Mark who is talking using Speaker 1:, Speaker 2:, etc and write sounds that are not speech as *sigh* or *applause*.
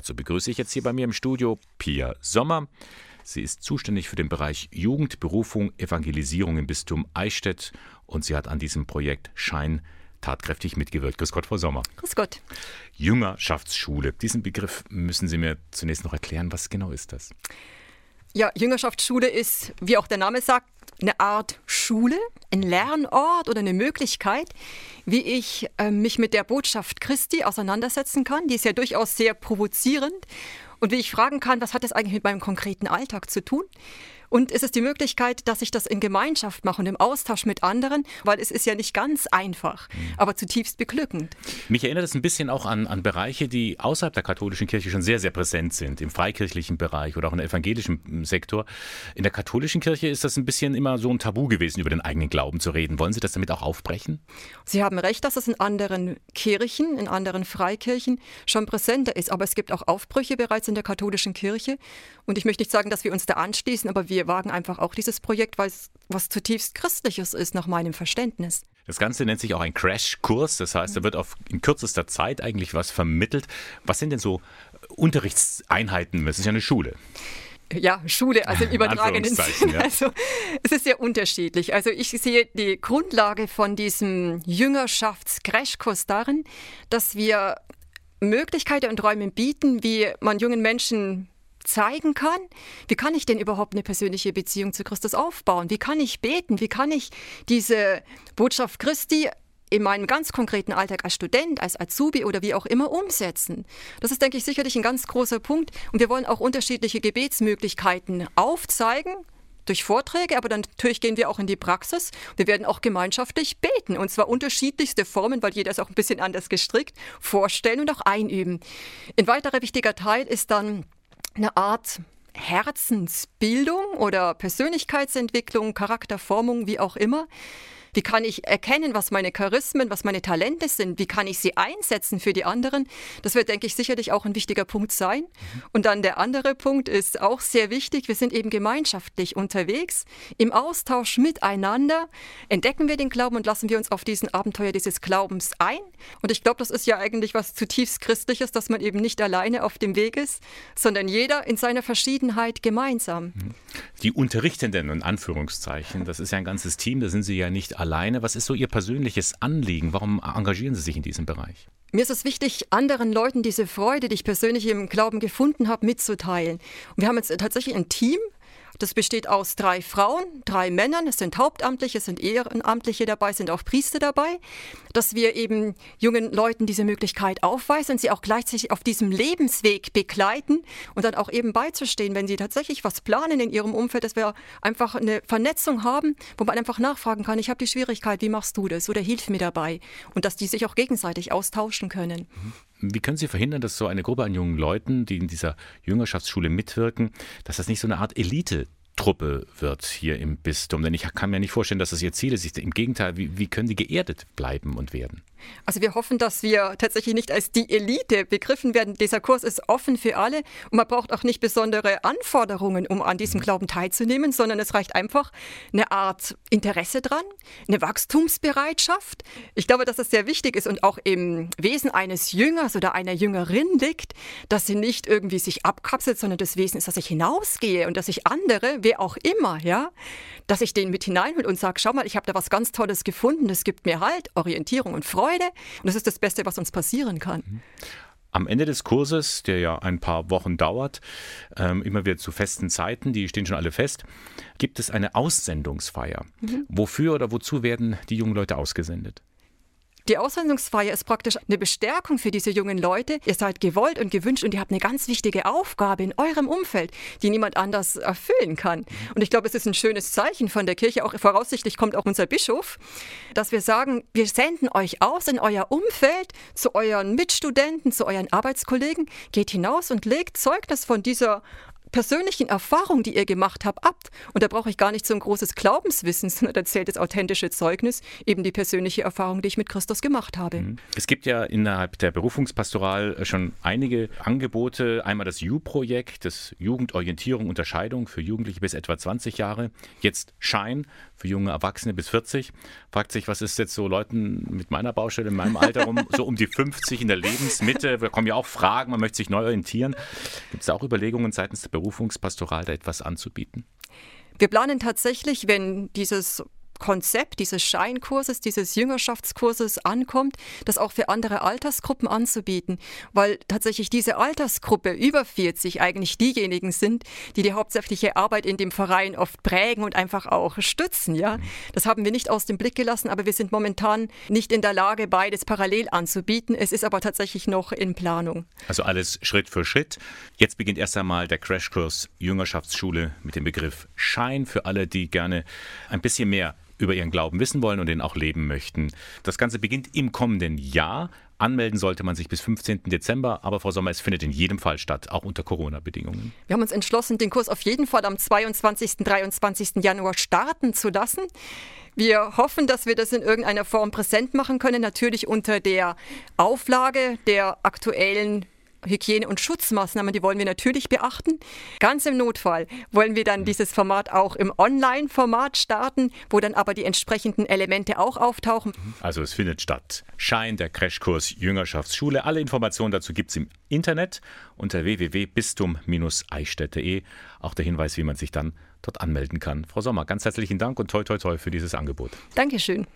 Speaker 1: Dazu begrüße ich jetzt hier bei mir im Studio Pia Sommer. Sie ist zuständig für den Bereich Jugend, Berufung, Evangelisierung im Bistum Eichstätt und sie hat an diesem Projekt Schein tatkräftig mitgewirkt. Grüß Gott, Frau Sommer.
Speaker 2: Grüß Gott.
Speaker 1: Jüngerschaftsschule. Diesen Begriff müssen Sie mir zunächst noch erklären. Was genau ist das?
Speaker 2: Ja, Jüngerschaftsschule ist, wie auch der Name sagt, eine Art Schule, ein Lernort oder eine Möglichkeit, wie ich äh, mich mit der Botschaft Christi auseinandersetzen kann. Die ist ja durchaus sehr provozierend. Und wie ich fragen kann, was hat das eigentlich mit meinem konkreten Alltag zu tun? Und es ist die Möglichkeit, dass ich das in Gemeinschaft mache und im Austausch mit anderen, weil es ist ja nicht ganz einfach, mhm. aber zutiefst beglückend.
Speaker 1: Mich erinnert es ein bisschen auch an, an Bereiche, die außerhalb der katholischen Kirche schon sehr, sehr präsent sind, im freikirchlichen Bereich oder auch im evangelischen hm, Sektor. In der katholischen Kirche ist das ein bisschen immer so ein Tabu gewesen, über den eigenen Glauben zu reden. Wollen Sie das damit auch aufbrechen?
Speaker 2: Sie haben recht, dass es in anderen Kirchen, in anderen Freikirchen schon präsenter ist, aber es gibt auch Aufbrüche bereits in der katholischen Kirche. Und ich möchte nicht sagen, dass wir uns da anschließen, aber wir wir wagen einfach auch dieses Projekt, weil es was zutiefst Christliches ist, nach meinem Verständnis.
Speaker 1: Das Ganze nennt sich auch ein Crashkurs, das heißt, da wird auf in kürzester Zeit eigentlich was vermittelt. Was sind denn so Unterrichtseinheiten? Es ist ja eine Schule.
Speaker 2: Ja, Schule, also im *laughs* übertragenen Sinne. Ja. Also es ist sehr unterschiedlich. Also ich sehe die Grundlage von diesem Jüngerschafts-Crashkurs darin, dass wir Möglichkeiten und Räume bieten, wie man jungen Menschen zeigen kann, wie kann ich denn überhaupt eine persönliche Beziehung zu Christus aufbauen? Wie kann ich beten? Wie kann ich diese Botschaft Christi in meinem ganz konkreten Alltag als Student, als Azubi oder wie auch immer umsetzen. Das ist, denke ich, sicherlich ein ganz großer Punkt. Und wir wollen auch unterschiedliche Gebetsmöglichkeiten aufzeigen durch Vorträge, aber dann natürlich gehen wir auch in die Praxis. Wir werden auch gemeinschaftlich beten und zwar unterschiedlichste Formen, weil jeder ist auch ein bisschen anders gestrickt, vorstellen und auch einüben. Ein weiterer wichtiger Teil ist dann eine Art Herzensbildung oder Persönlichkeitsentwicklung, Charakterformung, wie auch immer, wie kann ich erkennen, was meine Charismen, was meine Talente sind? Wie kann ich sie einsetzen für die anderen? Das wird, denke ich, sicherlich auch ein wichtiger Punkt sein. Mhm. Und dann der andere Punkt ist auch sehr wichtig. Wir sind eben gemeinschaftlich unterwegs. Im Austausch miteinander entdecken wir den Glauben und lassen wir uns auf diesen Abenteuer dieses Glaubens ein. Und ich glaube, das ist ja eigentlich was zutiefst Christliches, dass man eben nicht alleine auf dem Weg ist, sondern jeder in seiner Verschiedenheit gemeinsam.
Speaker 1: Die Unterrichtenden, in Anführungszeichen, das ist ja ein ganzes Team, da sind Sie ja nicht alleine. Was ist so Ihr persönliches Anliegen? Warum engagieren Sie sich in diesem Bereich?
Speaker 2: Mir ist es wichtig, anderen Leuten diese Freude, die ich persönlich im Glauben gefunden habe, mitzuteilen. Und wir haben jetzt tatsächlich ein Team, das besteht aus drei Frauen, drei Männern, es sind Hauptamtliche, es sind Ehrenamtliche dabei, es sind auch Priester dabei, dass wir eben jungen Leuten diese Möglichkeit aufweisen und sie auch gleichzeitig auf diesem Lebensweg begleiten und dann auch eben beizustehen, wenn sie tatsächlich was planen in ihrem Umfeld, dass wir einfach eine Vernetzung haben, wo man einfach nachfragen kann, ich habe die Schwierigkeit, wie machst du das? Oder hilf mir dabei. Und dass die sich auch gegenseitig austauschen können.
Speaker 1: Wie können Sie verhindern, dass so eine Gruppe an jungen Leuten, die in dieser Jüngerschaftsschule mitwirken, dass das nicht so eine Art Elite Truppe wird hier im Bistum? Denn ich kann mir nicht vorstellen, dass das ihr Ziel ist. Im Gegenteil, wie, wie können die geerdet bleiben und werden?
Speaker 2: Also wir hoffen, dass wir tatsächlich nicht als die Elite begriffen werden. Dieser Kurs ist offen für alle und man braucht auch nicht besondere Anforderungen, um an diesem mhm. Glauben teilzunehmen, sondern es reicht einfach eine Art Interesse dran, eine Wachstumsbereitschaft. Ich glaube, dass das sehr wichtig ist und auch im Wesen eines Jüngers oder einer Jüngerin liegt, dass sie nicht irgendwie sich abkapselt, sondern das Wesen ist, dass ich hinausgehe und dass ich andere, wer auch immer, ja, dass ich den mit hineinhole und sage, schau mal, ich habe da was ganz Tolles gefunden, das gibt mir halt Orientierung und Freude Freude. Und das ist das Beste, was uns passieren kann. Mhm.
Speaker 1: Am Ende des Kurses, der ja ein paar Wochen dauert, ähm, immer wieder zu festen Zeiten, die stehen schon alle fest, gibt es eine Aussendungsfeier. Mhm. Wofür oder wozu werden die jungen Leute ausgesendet?
Speaker 2: Die Aussendungsfeier ist praktisch eine Bestärkung für diese jungen Leute. Ihr seid gewollt und gewünscht und ihr habt eine ganz wichtige Aufgabe in eurem Umfeld, die niemand anders erfüllen kann. Und ich glaube, es ist ein schönes Zeichen von der Kirche. Auch voraussichtlich kommt auch unser Bischof, dass wir sagen, wir senden euch aus in euer Umfeld, zu euren Mitstudenten, zu euren Arbeitskollegen. Geht hinaus und legt Zeugnis von dieser persönlichen Erfahrung, die ihr gemacht habt, ab. Und da brauche ich gar nicht so ein großes Glaubenswissen, *laughs* sondern da zählt das authentische Zeugnis, eben die persönliche Erfahrung, die ich mit Christus gemacht habe. Mhm.
Speaker 1: Es gibt ja innerhalb der Berufungspastoral äh, schon einige Angebote. Einmal das U-Projekt, das Jugendorientierung, Unterscheidung für Jugendliche bis etwa 20 Jahre. Jetzt Schein für junge Erwachsene bis 40. Fragt sich, was ist jetzt so Leuten mit meiner Baustelle, in meinem Alter rum, so um die 50 in der Lebensmitte? Da kommen ja auch Fragen, man möchte sich neu orientieren. Gibt es da auch Überlegungen seitens der Berufungspastoral, da etwas anzubieten?
Speaker 2: Wir planen tatsächlich, wenn dieses Konzept dieses Scheinkurses, dieses Jüngerschaftskurses ankommt, das auch für andere Altersgruppen anzubieten, weil tatsächlich diese Altersgruppe über 40 eigentlich diejenigen sind, die die hauptsächliche Arbeit in dem Verein oft prägen und einfach auch stützen. Ja? Das haben wir nicht aus dem Blick gelassen, aber wir sind momentan nicht in der Lage, beides parallel anzubieten. Es ist aber tatsächlich noch in Planung.
Speaker 1: Also alles Schritt für Schritt. Jetzt beginnt erst einmal der Crashkurs Jüngerschaftsschule mit dem Begriff Schein für alle, die gerne ein bisschen mehr über ihren Glauben wissen wollen und den auch leben möchten. Das Ganze beginnt im kommenden Jahr. Anmelden sollte man sich bis 15. Dezember, aber Frau Sommer, es findet in jedem Fall statt, auch unter Corona-Bedingungen.
Speaker 2: Wir haben uns entschlossen, den Kurs auf jeden Fall am 22. 23. Januar starten zu lassen. Wir hoffen, dass wir das in irgendeiner Form präsent machen können, natürlich unter der Auflage der aktuellen Hygiene- und Schutzmaßnahmen, die wollen wir natürlich beachten. Ganz im Notfall wollen wir dann dieses Format auch im Online-Format starten, wo dann aber die entsprechenden Elemente auch auftauchen.
Speaker 1: Also es findet statt. Schein, der Crashkurs Jüngerschaftsschule. Alle Informationen dazu gibt es im Internet unter www.bistum-eichstätte.de. Auch der Hinweis, wie man sich dann dort anmelden kann. Frau Sommer, ganz herzlichen Dank und toi toi toi für dieses Angebot.
Speaker 2: Dankeschön.